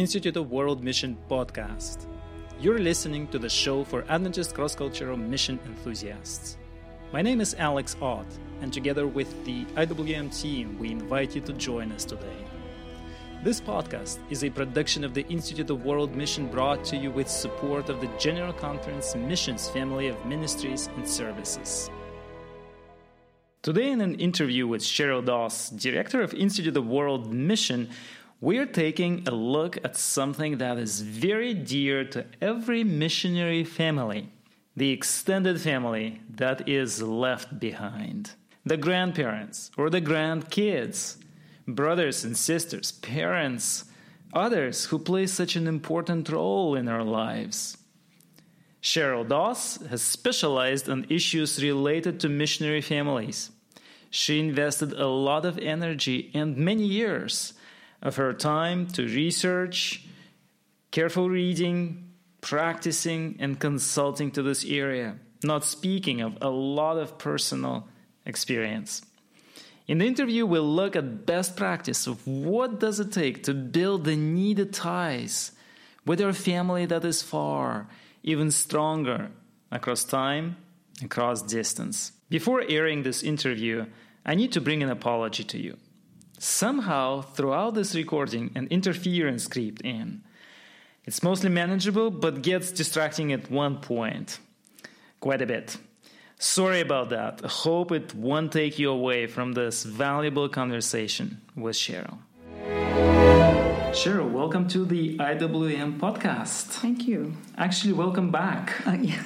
Institute of World Mission podcast. You're listening to the show for Adventist cross cultural mission enthusiasts. My name is Alex Ott, and together with the IWM team, we invite you to join us today. This podcast is a production of the Institute of World Mission brought to you with support of the General Conference Missions family of ministries and services. Today, in an interview with Cheryl Doss, Director of Institute of World Mission, we're taking a look at something that is very dear to every missionary family the extended family that is left behind. The grandparents or the grandkids, brothers and sisters, parents, others who play such an important role in our lives. Cheryl Doss has specialized on issues related to missionary families. She invested a lot of energy and many years of her time to research, careful reading, practicing, and consulting to this area, not speaking of a lot of personal experience. In the interview, we'll look at best practice of what does it take to build the needed ties with our family that is far, even stronger across time, across distance. Before airing this interview, I need to bring an apology to you. Somehow, throughout this recording, an interference crept in. It's mostly manageable, but gets distracting at one point. Quite a bit. Sorry about that. Hope it won't take you away from this valuable conversation with Cheryl. Cheryl, welcome to the IWM podcast. Thank you. Actually, welcome back. Uh, yeah.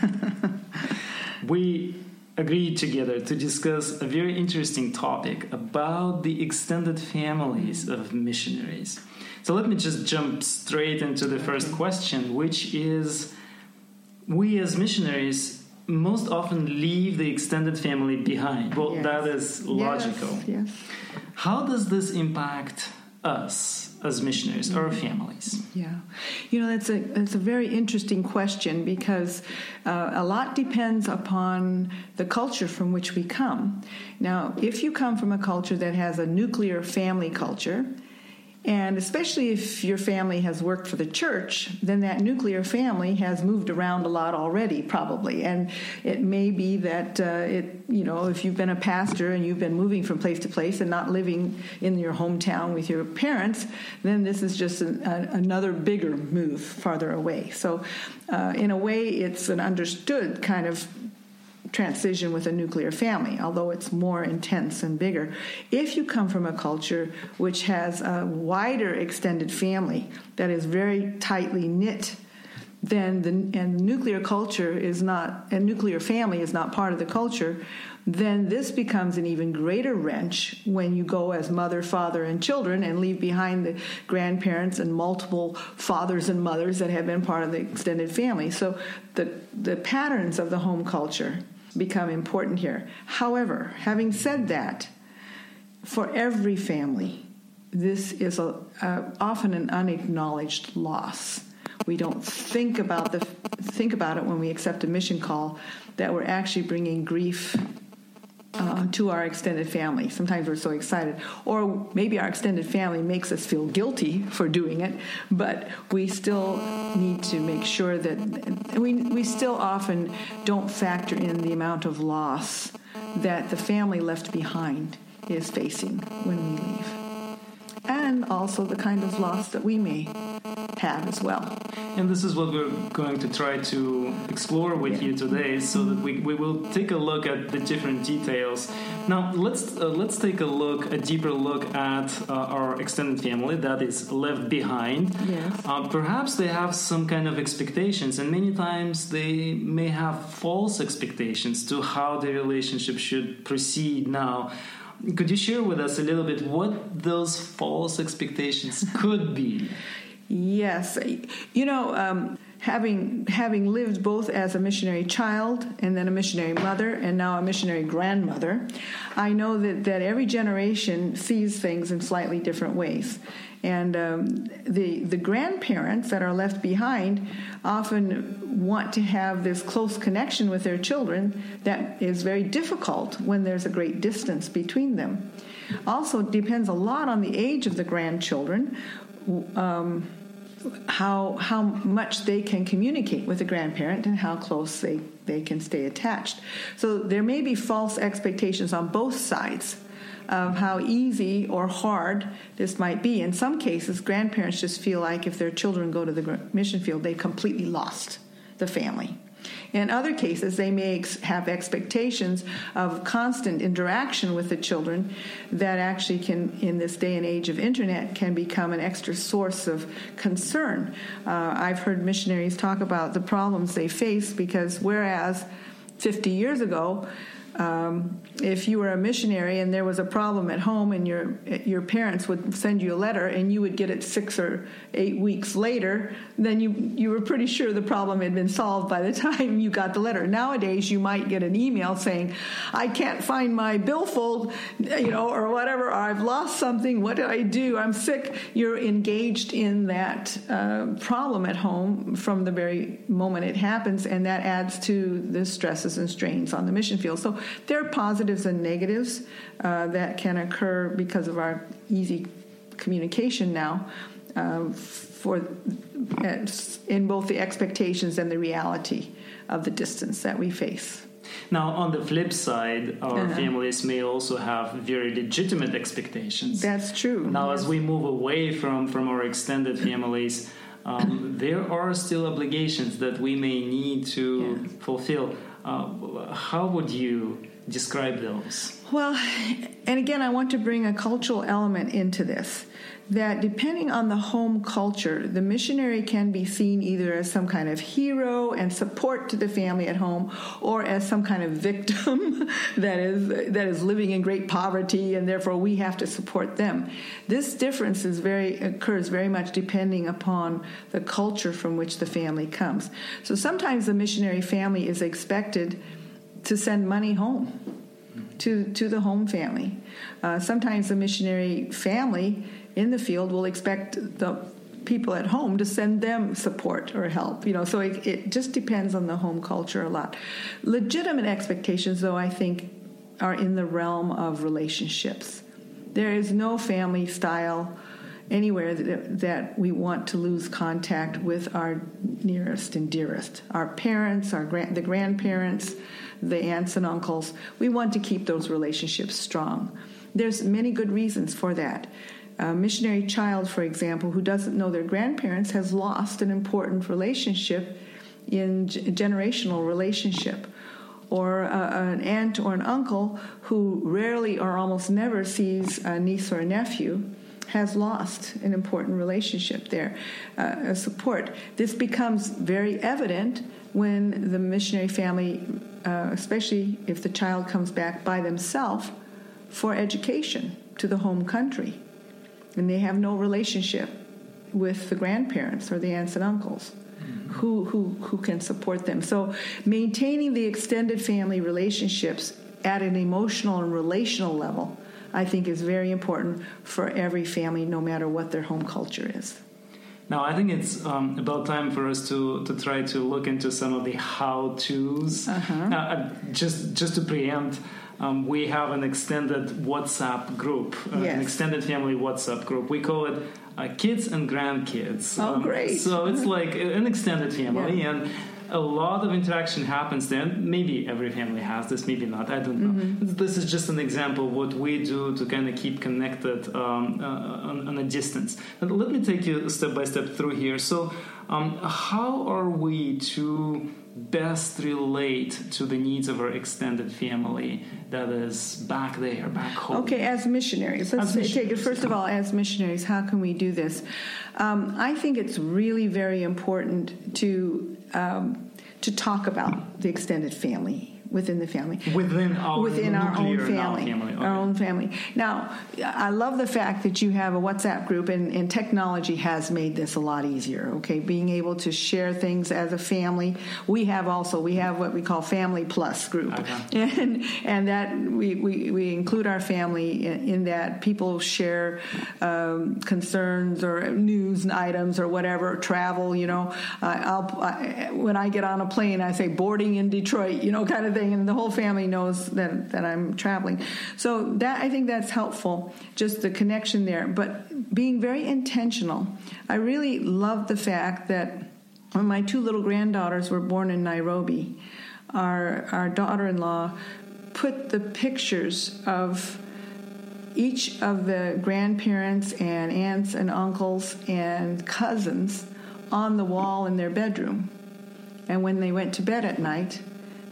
we agreed together to discuss a very interesting topic about the extended families of missionaries. So let me just jump straight into the first question, which is we as missionaries most often leave the extended family behind. Well, Yes. that is logical. Yes, yes. How does this impact us as missionaries, or families? Yeah, you know that's a that's a very interesting question because uh, a lot depends upon the culture from which we come. Now, if you come from a culture that has a nuclear family culture, and especially if your family has worked for the church, then that nuclear family has moved around a lot already, probably. And it may be that uh, it, you know, if you've been a pastor and you've been moving from place to place and not living in your hometown with your parents, then this is just an, a, another bigger move farther away. So, uh, in a way, it's an understood kind of transition with a nuclear family, although it's more intense and bigger. If you come from a culture which has a wider extended family that is very tightly knit, then the and nuclear culture is not and nuclear family is not part of the culture, then this becomes an even greater wrench when you go as mother, father, and children and leave behind the grandparents and multiple fathers and mothers that have been part of the extended family. So the the patterns of the home culture become important here. However, having said that, for every family, this is a, often an unacknowledged loss. We don't think about the think about it when we accept a mission call that we're actually bringing grief Um, to our extended family. Sometimes we're so excited, or maybe our extended family makes us feel guilty for doing it, but we still need to make sure that we we still often don't factor in the amount of loss that the family left behind is facing when we leave, and also the kind of loss that we may have as well. And this is what we're going to try to explore with you today, so that we, we will take a look at the different details. Now, let's uh, let's take a look, a deeper look at uh, our extended family that is left behind. Yes. Uh, perhaps they have some kind of expectations, and many times they may have false expectations to how the relationship should proceed. Now, could you share with us a little bit what those false expectations could be? Yes, you know, um, having having lived both as a missionary child and then a missionary mother and now a missionary grandmother, I know that that every generation sees things in slightly different ways. And um, the the grandparents that are left behind often want to have this close connection with their children that is very difficult when there's a great distance between them. Also, depends a lot on the age of the grandchildren. Um, how how much they can communicate with the grandparent and how close they, they can stay attached. So there may be false expectations on both sides of how easy or hard this might be. In some cases, grandparents just feel like if their children go to the mission field, they've completely lost the family. In other cases, they may ex- have expectations of constant interaction with the children that actually can, in this day and age of internet, can become an extra source of concern. Uh, I've heard missionaries talk about the problems they face because whereas 50 years ago, um, if you were a missionary and there was a problem at home and your your parents would send you a letter and you would get it six or eight weeks later, then you you were pretty sure the problem had been solved by the time you got the letter. Nowadays, you might get an email saying, "I can't find my billfold," you know, or whatever. Or I've lost something. What did I do? I'm sick. You're engaged in that uh, problem at home from the very moment it happens, and that adds to the stresses and strains on the mission field. So there are positives and negatives uh, that can occur because of our easy communication now. Uh, for in both the expectations and the reality of the distance that we face. Now, on the flip side, our uh-huh. families may also have very legitimate expectations. That's true. Now, yes. as we move away from, from our extended families, um, there are still obligations that we may need to yes. fulfill. Uh, how would you describe those? Well, and again, I want to bring a cultural element into this. That depending on the home culture, the missionary can be seen either as some kind of hero and support to the family at home, or as some kind of victim that is that is living in great poverty, and therefore we have to support them. This difference is very occurs very much depending upon the culture from which the family comes. So sometimes the missionary family is expected to send money home to, to the home family. Uh, sometimes the missionary family in the field will expect the people at home to send them support or help. You know, so it, it just depends on the home culture a lot. Legitimate expectations, though, I think, are in the realm of relationships. There is no family style anywhere that, that we want to lose contact with our nearest and dearest, our parents, our grand, the grandparents, the aunts and uncles. We want to keep those relationships strong. There's many good reasons for that. A missionary child, for example, who doesn't know their grandparents has lost an important relationship in generational relationship or uh, an aunt or an uncle who rarely or almost never sees a niece or a nephew has lost an important relationship there, uh, support. This becomes very evident when the missionary family, uh, especially if the child comes back by themselves for education to the home country, and they have no relationship with the grandparents or the aunts and uncles. Who, who, who can support them. So, maintaining the extended family relationships at an emotional and relational level I think is very important for every family, no matter what their home culture is. Now, I think it's um, about time for us to, to try to look into some of the how tos. Uh-huh. Uh, just just to preempt, um, we have an extended WhatsApp group, uh, yes. an extended family WhatsApp group. We call it uh, Kids and Grandkids. Oh, um, great! So it's like an extended family, yeah. and a lot of interaction happens there. Maybe every family has this, maybe not. I don't know. Mm-hmm. This is just an example of what we do to kind of keep connected um, uh, on, on, a distance. And let me take you step by step through here. So, um, how are we to best relate to the needs of our extended family that is back there, back home? Okay, as missionaries, let's as missionaries, take it first of all. As missionaries, how can we do this? Um, I think it's really very important to um, to talk about the extended family within the family. Within our within our own family. family. Okay. Our own family. Now, I love the fact that you have a WhatsApp group, and, and, technology has made this a lot easier. Okay, being able to share things as a family. We have also we have what we call Family Plus group, okay. and and that we, we, we include our family in, in that people share um, concerns or news and items or whatever travel. You know, uh, I'll I, when I get on a plane, I say boarding in Detroit. You know, kind of thing and the whole family knows that that I'm traveling. So that I think that's helpful, just the connection there. But being very intentional, I really love the fact that when my two little granddaughters were born in Nairobi, our our daughter-in-law put the pictures of each of the grandparents and aunts and uncles and cousins on the wall in their bedroom. And when they went to bed at night,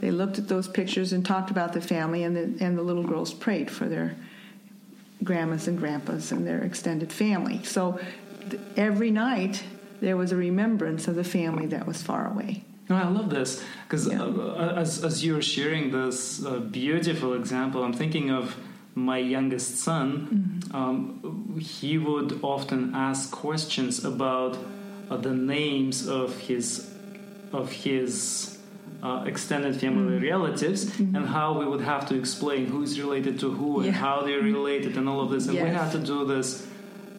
they looked at those pictures and talked about the family, and the, and the little girls prayed for their grandmas and grandpas and their extended family. So th- every night there was a remembrance of the family that was far away. No, I love this because yeah. uh, as, as you're sharing this uh, beautiful example, I'm thinking of my youngest son. Mm-hmm. Um, he would often ask questions about uh, the names of his of his uh, extended family mm-hmm. relatives mm-hmm. and how we would have to explain who is related to who and how they're related and all of this and yes. we had to do this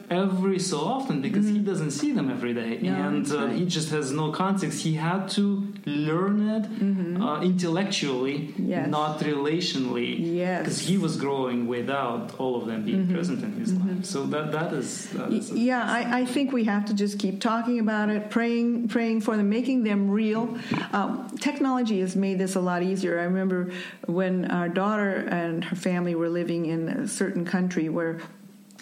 every so often because mm-hmm. he doesn't see them every day no, and uh, right. he just has no context he had to learn it mm-hmm. uh, intellectually yes. not relationally because yes. he was growing without all of them being mm-hmm. present in his mm-hmm. life so that that is, that is yeah I, I, think we have to just keep talking about it praying praying for them making them real um, technology has made this a lot easier i remember when our daughter and her family were living in a certain country where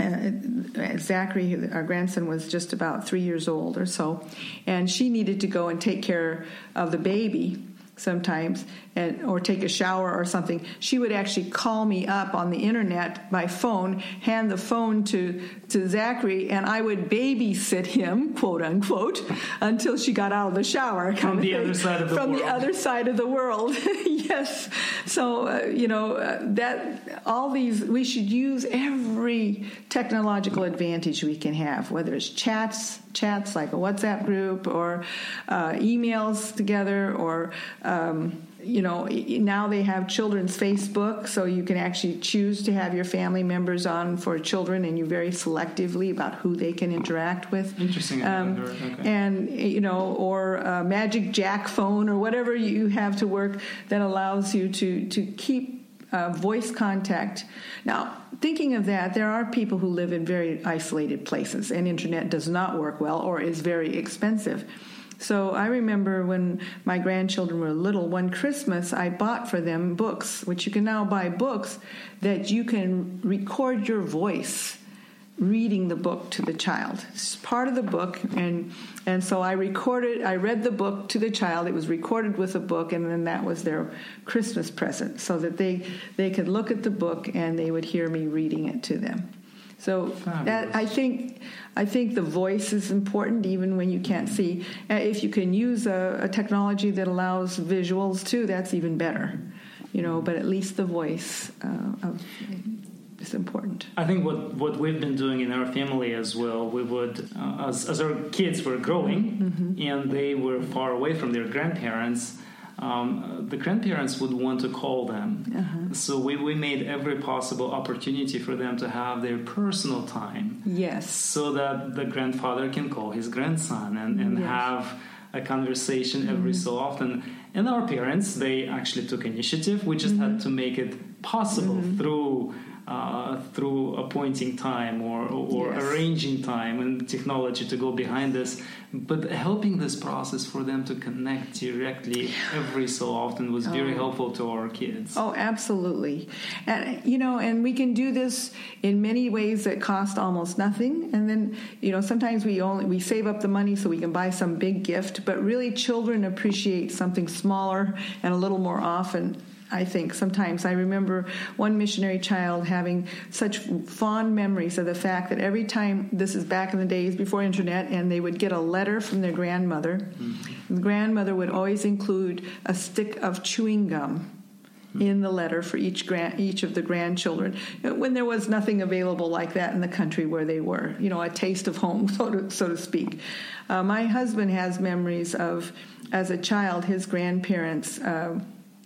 uh, Zachary, our grandson, was just about three years old or so, and she needed to go and take care of the baby sometimes and or take a shower or something she would actually call me up on the internet by phone hand the phone to to Zachary and I would babysit him quote unquote until she got out of the shower. From the other side of the from world. the other side of the world. Yes. So uh, you know uh, that all these we should use every technological advantage we can have whether it's chats chats like a WhatsApp group or uh, emails together or um, you know now they have children's facebook so you can actually choose to have your family members on for children and you very selectively about who they can interact with interesting um, okay. and you know or a magic jack phone or whatever you have to work that allows you to to keep uh, voice contact now thinking of that, there are people who live in very isolated places, and internet does not work well or is very expensive. So I remember when my grandchildren were little, one Christmas I bought for them books, which you can now buy books that you can record your voice reading the book to the child. It's part of the book, and and so I recorded. I read the book to the child. It was recorded with a book, and then that was their Christmas present, so that they they could look at the book and they would hear me reading it to them. So that I think I think the voice is important, even when you can't see. Uh, if you can use a, a technology that allows visuals too, that's even better. You know, but at least the voice uh, of is important. I think what, what we've been doing in our family as well, we would, uh, as, as our kids were growing mm-hmm. and they were far away from their grandparents, um, the grandparents would want to call them. Uh-huh. So we, we made every possible opportunity for them to have their personal time. Yes. So that the grandfather can call his grandson and, and yes. have a conversation every mm-hmm. so often. And our parents, they actually took initiative. We just mm-hmm. had to make it possible mm-hmm. through uh, through appointing time or, or yes. arranging time and technology to go behind this, but helping this process for them to connect directly every so often was very oh. helpful to our kids. Oh, absolutely. And, you know, and we can do this in many ways that cost almost nothing. And then, you know, sometimes we only, we save up the money so we can buy some big gift, but really children appreciate something smaller and a little more often I think sometimes I remember one missionary child having such fond memories of the fact that every time this is back in the days before internet and they would get a letter from their grandmother mm-hmm. the grandmother would always include a stick of chewing gum mm-hmm. in the letter for each grand, each of the grandchildren when there was nothing available like that in the country where they were you know a taste of home so to, so to speak uh, my husband has memories of as a child his grandparents uh,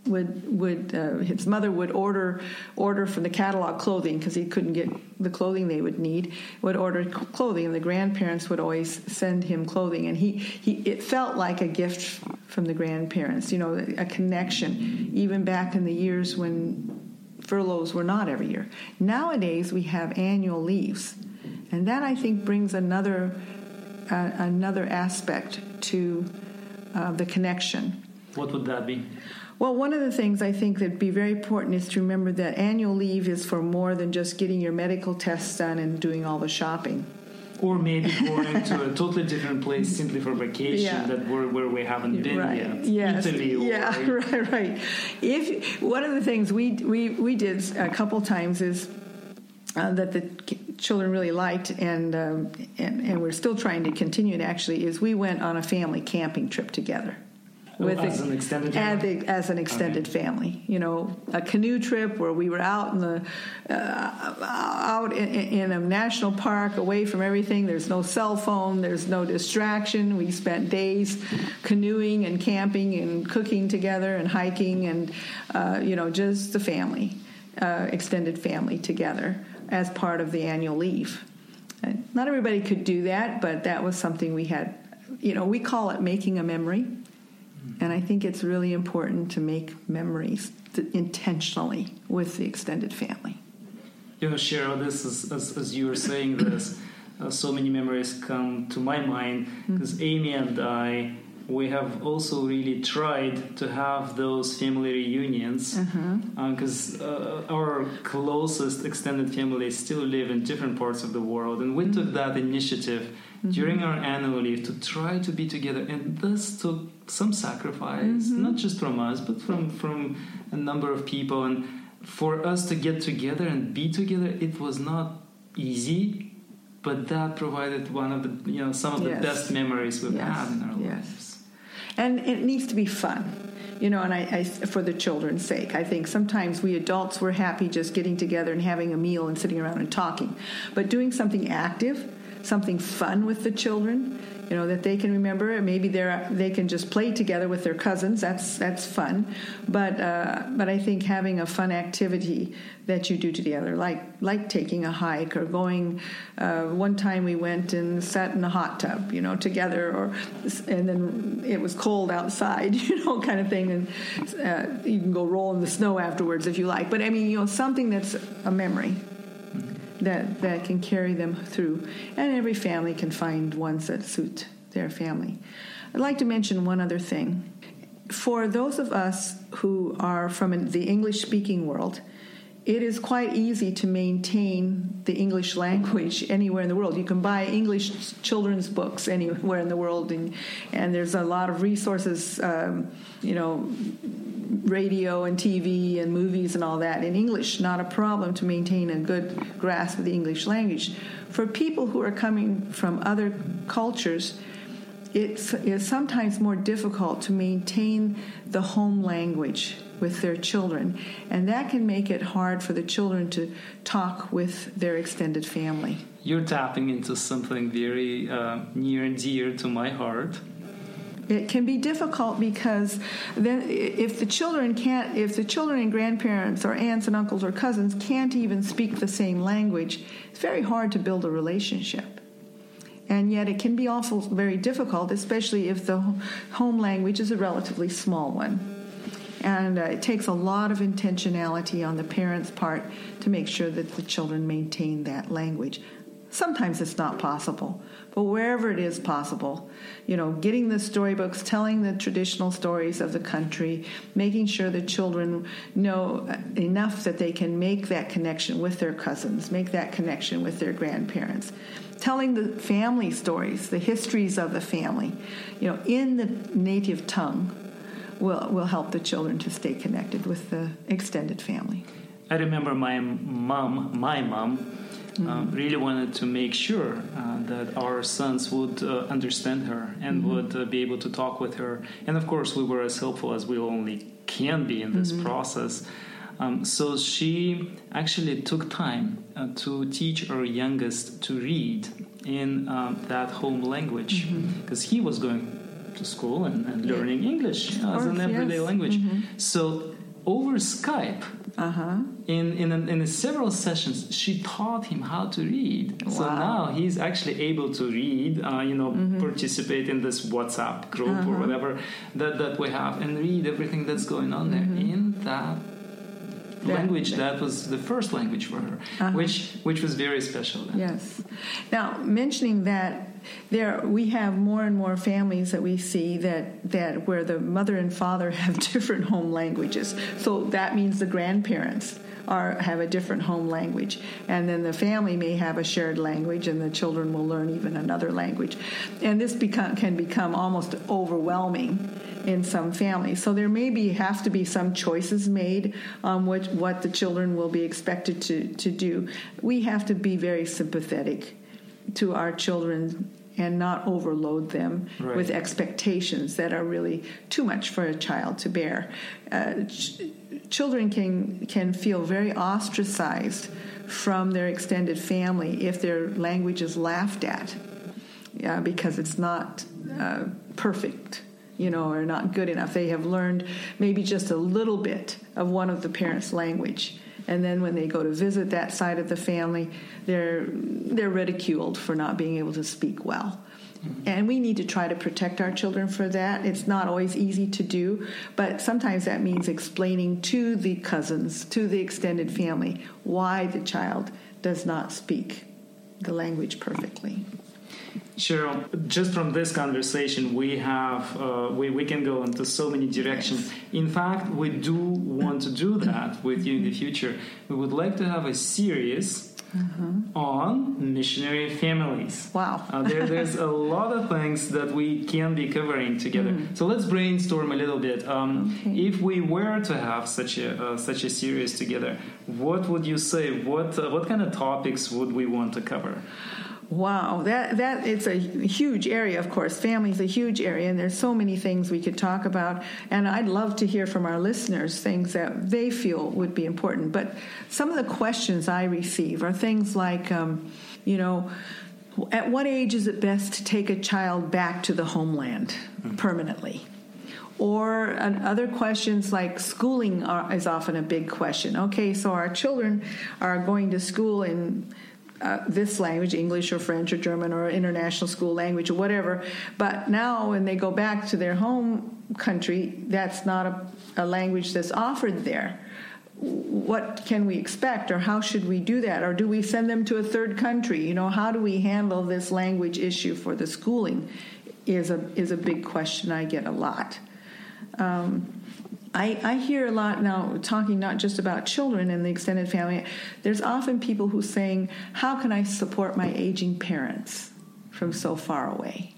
would would uh, his mother would order order from the catalog clothing because he couldn't get the clothing they would need would order clothing and the grandparents would always send him clothing. And he, he it felt like a gift from the grandparents you know a connection even back in the years when furloughs were not every year. Nowadays we have annual leaves and that I think brings another uh, another aspect to uh, the connection. What would that be well, one of the things I think that'd be very important is to remember that annual leave is for more than just getting your medical tests done and doing all the shopping. Or maybe going to a totally different place simply for vacation Yeah. that where, where we haven't been right. yet. Yes. Italy or yeah. Right. Right. If one of the things we we we did a couple times is. Uh, that the children really liked, and, um, and and we're still trying to continue it. Actually, is we went on a family camping trip together. Oh, as an extended as, family? as an extended family, you know, a canoe trip where we were out in the uh, out in, in a national park, away from everything. There's no cell phone. There's no distraction. We spent days canoeing and camping and cooking together and hiking and uh, you know just the family, uh, extended family together as part of the annual leave. And not everybody could do that, but that was something we had. You know, we call it making a memory. And I think it's really important to make memories intentionally with the extended family. You know, Cheryl, this is as, as you were saying this, uh, so many memories come to my mind because Amy and I, we have also really tried to have those family reunions because uh, our closest extended family still live in different parts of the world, and we took that initiative during mm-hmm. our annual leave to try to be together, and this took some sacrifice, mm-hmm. not just from us, but from from a number of people, and for us to get together and be together, it was not easy. But that provided one of the, you know, some of the best memories we've Yes, had in our yes. lives. And it needs to be fun, you know, and I, I, for the children's sake. I think sometimes we adults, we're happy just getting together and having a meal and sitting around and talking. But doing something active, something fun with the children, you know, that they can remember. Maybe they're, they can just play together with their cousins. That's, that's fun. But, uh, but I think having a fun activity that you do together, like, like taking a hike or going, uh, one time we went and sat in a hot tub, you know, together, or, and then it was cold outside, you know, kind of thing. And uh, you can go roll in the snow afterwards if you like. But I mean, you know, something that's a memory that that can carry them through. And every family can find ones that suit their family. I'd like to mention one other thing. For those of us who are from the english speaking world it is quite easy to maintain the english language anywhere in the world. You can buy english children's books anywhere in the world and, and there's a lot of resources um, you know radio and TV and movies and all that in English, not a problem to maintain a good grasp of the English language. For people who are coming from other cultures, it's, it's sometimes more difficult to maintain the home language with their children, and that can make it hard for the children to talk with their extended family. You're tapping into something very uh, near and dear to my heart. It can be difficult because then if the children can't, if the children and grandparents or aunts and uncles or cousins can't even speak the same language, it's very hard to build a relationship. And yet it can be also very difficult, especially if the home language is a relatively small one. And uh, it takes a lot of intentionality on the parents' part to make sure that the children maintain that language. Sometimes it's not possible, but wherever it is possible, you know, getting the storybooks, telling the traditional stories of the country, making sure the children know enough that they can make that connection with their cousins, make that connection with their grandparents, telling the family stories, the histories of the family, you know, in the native tongue will will help the children to stay connected with the extended family. I remember my mom, my mom, uh, really wanted to make sure uh, that our sons would uh, understand her and would uh, be able to talk with her. And of course, we were as helpful as we only can be in this process. Um, so she actually took time uh, to teach our youngest to read in um, that home language because he was going to school and, and learning English as course, an everyday yes. language. So over Skype, Uh-huh. in in, a, in a several sessions, she taught him how to read. So now he's actually able to read. Uh, you know, Mm-hmm. participate in this WhatsApp group Uh-huh. or whatever that that we have, and read everything that's going on there in that. Mm-hmm. Language that- that was the first language for her Uh-huh. which which was very special then. Yes. Now, mentioning that, there we have more and more families that we see that that where the mother and father have different home languages. So that means the grandparents are have a different home language, and then the family may have a shared language, and the children will learn even another language, and this become, can become almost overwhelming in some families. So there may be have to be some choices made on what what the children will be expected to to do. We have to be very sympathetic to our children and not overload them Right. with expectations that are really too much for a child to bear. Uh, ch- children can can feel very ostracized from their extended family if their language is laughed at yeah, because it's not uh, perfect, you know, or not good enough. They have learned maybe just a little bit of one of the parents' language, and then when they go to visit that side of the family, they're they're ridiculed for not being able to speak well. Mm-hmm. And we need to try to protect our children for that. It's not always easy to do, but sometimes that means explaining to the cousins, to the extended family, why the child does not speak the language perfectly. Cheryl, just from this conversation, we have uh, we, we can go into so many directions. In fact, we do want to do that with you in the future. We would like to have a series on missionary families. Wow. Uh, there, there's a lot of things that we can be covering together. So let's brainstorm a little bit. Um, Okay. If we were to have such a uh, such a series together, what would you say? What uh, what kind of topics would we want to cover? Wow, that that it's a huge area. Of course, family is a huge area, and there's so many things we could talk about. And I'd love to hear from our listeners things that they feel would be important. But some of the questions I receive are things like, um, you know, at what age is it best to take a child back to the homeland permanently? Or other questions like schooling are, is often a big question. Okay, so our children are going to school in uh, this language, English or French or German or international school language or whatever, but now when they go back to their home country, that's not a, a language that's offered there. What can we expect, or how should we do that? Or do we send them to a third country? You know, how do we handle this language issue for the schooling? Is a is a big question I get a lot. Um, I, I hear a lot now talking not just about children and the extended family. There's often people who saying, "How can I support my aging parents from so far away?"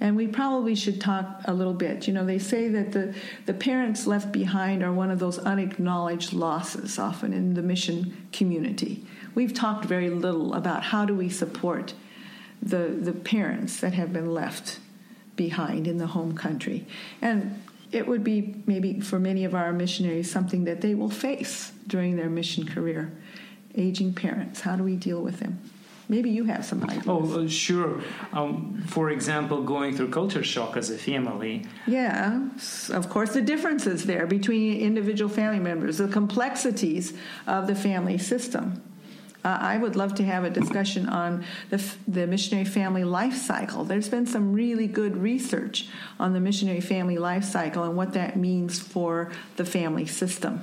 And we probably should talk a little bit. You know, they say that the, the parents left behind are one of those unacknowledged losses often in the mission community. We've talked very little about how do we support the, the parents that have been left behind in the home country. And it would be maybe for many of our missionaries something that they will face during their mission career. Aging parents, how do we deal with them? Maybe you have some ideas. Oh, uh, sure. Um, for example, going through culture shock as a family. Yeah, of course, the differences there between individual family members, the complexities of the family system. Uh, I would love to have a discussion on the, f- the missionary family life cycle. There's been some really good research on the missionary family life cycle and what that means for the family system.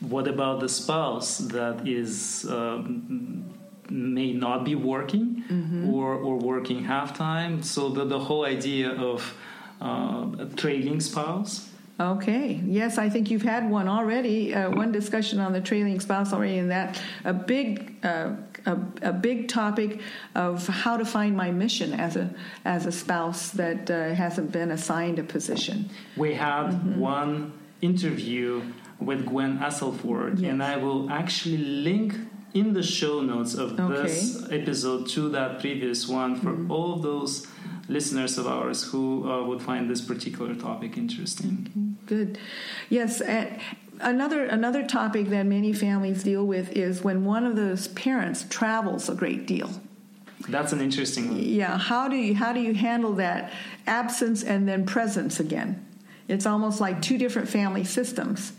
What about the spouse that is um, may not be working or, or working half time? So the, the whole idea of uh, a trailing spouse. Okay. Yes, I think you've had one already. Uh, one discussion on the trailing spouse already, and that a big, uh, a, a big topic of how to find my mission as a as a spouse that uh, hasn't been assigned a position. We had Mm-hmm. one interview with Gwen Asselford, Yes. and I will actually link in the show notes of Okay. this episode to that previous one for Mm-hmm. all those listeners of ours who uh, would find this particular topic interesting. Good. Yes. Another another topic that many families deal with is when one of those parents travels a great deal. That's an interesting one. Yeah, how do you how do you handle that absence and then presence again? It's almost like two different family systems.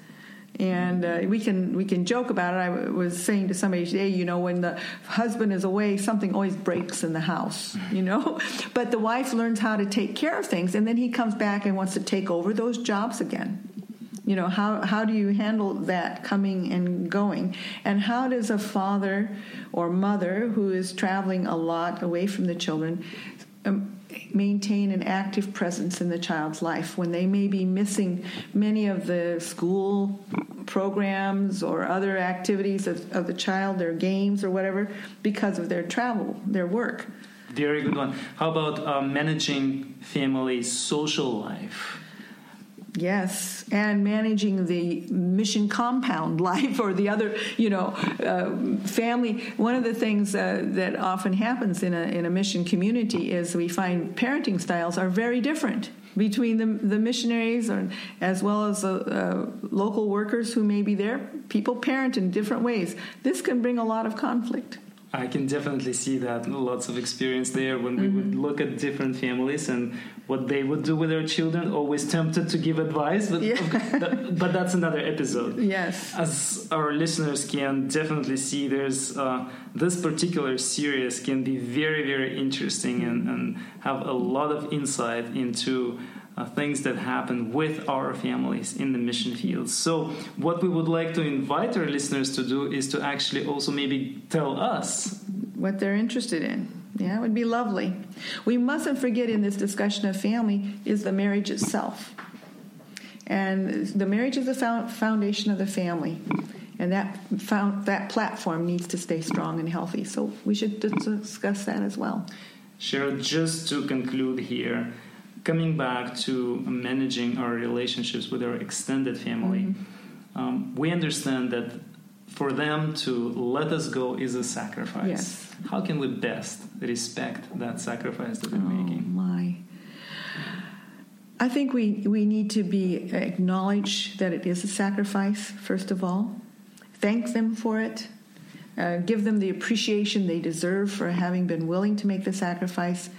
And uh, we can we can joke about it. I was saying to somebody today, you know, when the husband is away, something always breaks in the house, you know. but the wife learns how to take care of things, and then he comes back and wants to take over those jobs again. You know, how how do you handle that coming and going, and how does a father or mother who is traveling a lot away from the children um, maintain an active presence in the child's life when they may be missing many of the school programs or other activities of, of the child, their games or whatever, because of their travel, their work. Very good one. How about uh, managing family social life? Yes, and managing the mission compound life or the other, you know, uh, family. One of the things uh, that often happens in a in a mission community is we find parenting styles are very different between the, the missionaries or, as well as the uh, local workers who may be there. People parent in different ways. This can bring a lot of conflict. I can definitely see that. Lots of experience there when we mm-hmm. would look at different families and what they would do with their children. Always tempted to give advice, but, yeah. that, but that's another episode. Yes. As our listeners can definitely see, there's uh, this particular series can be very, very interesting and, and have a lot of insight into uh, things that happen with our families in the mission field. So, what we would like to invite our listeners to do is to actually also maybe tell us what they're interested in. Yeah, it would be lovely. We mustn't forget in this discussion of family is the marriage itself. And the marriage is the foundation of the family. And that found, that platform needs to stay strong and healthy. So we should discuss that as well. Cheryl, just to conclude here, coming back to managing our relationships with our extended family, mm-hmm. um, we understand that for them to let us go is a sacrifice. Yes. How can we best respect that sacrifice that they're oh, making? My. I think we, we need to be acknowledge that it is a sacrifice, first of all. Thank them for it. Uh, give them the appreciation they deserve for having been willing to make the sacrifice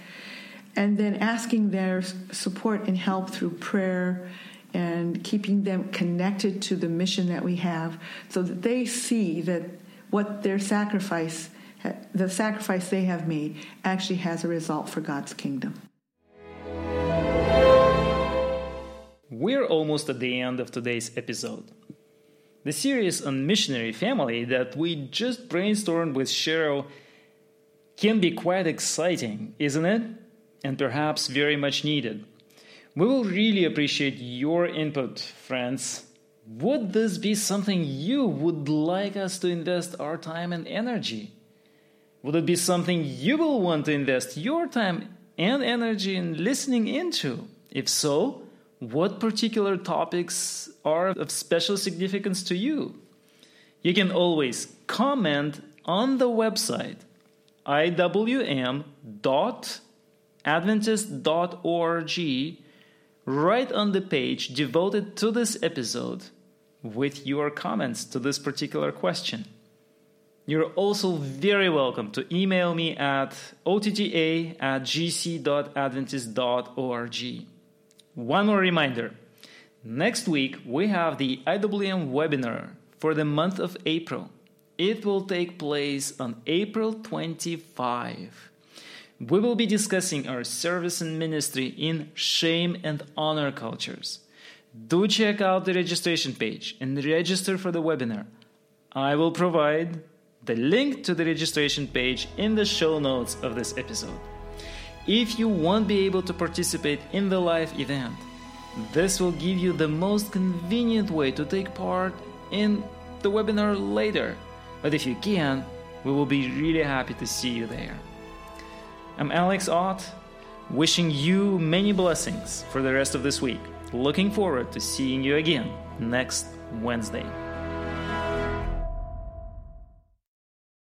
and then asking their support and help through prayer and keeping them connected to the mission that we have so that they see that what their sacrifice the sacrifice they have made actually has a result for God's kingdom. We're almost at the end of today's episode. The series on missionary family that we just brainstormed with Cheryl can be quite exciting, isn't it? And perhaps very much needed. We will really appreciate your input, friends. Would this be something you would like us to invest our time and energy? Would it be something you will want to invest your time and energy in listening into? If so, what particular topics are of special significance to you? You can always comment on the website iwm.com adventist.org right on the page devoted to this episode with your comments to this particular question. You're also very welcome to email me at otta at gc.adventist.org. One more reminder next week we have the IWM webinar for the month of April. It will take place on April 25 we will be discussing our service and ministry in shame and honor cultures. Do check out the registration page and register for the webinar. I will provide the link to the registration page in the show notes of this episode. If you won't be able to participate in the live event, this will give you the most convenient way to take part in the webinar later. But if you can, we will be really happy to see you there. I'm Alex Ott, wishing you many blessings for the rest of this week. Looking forward to seeing you again next Wednesday.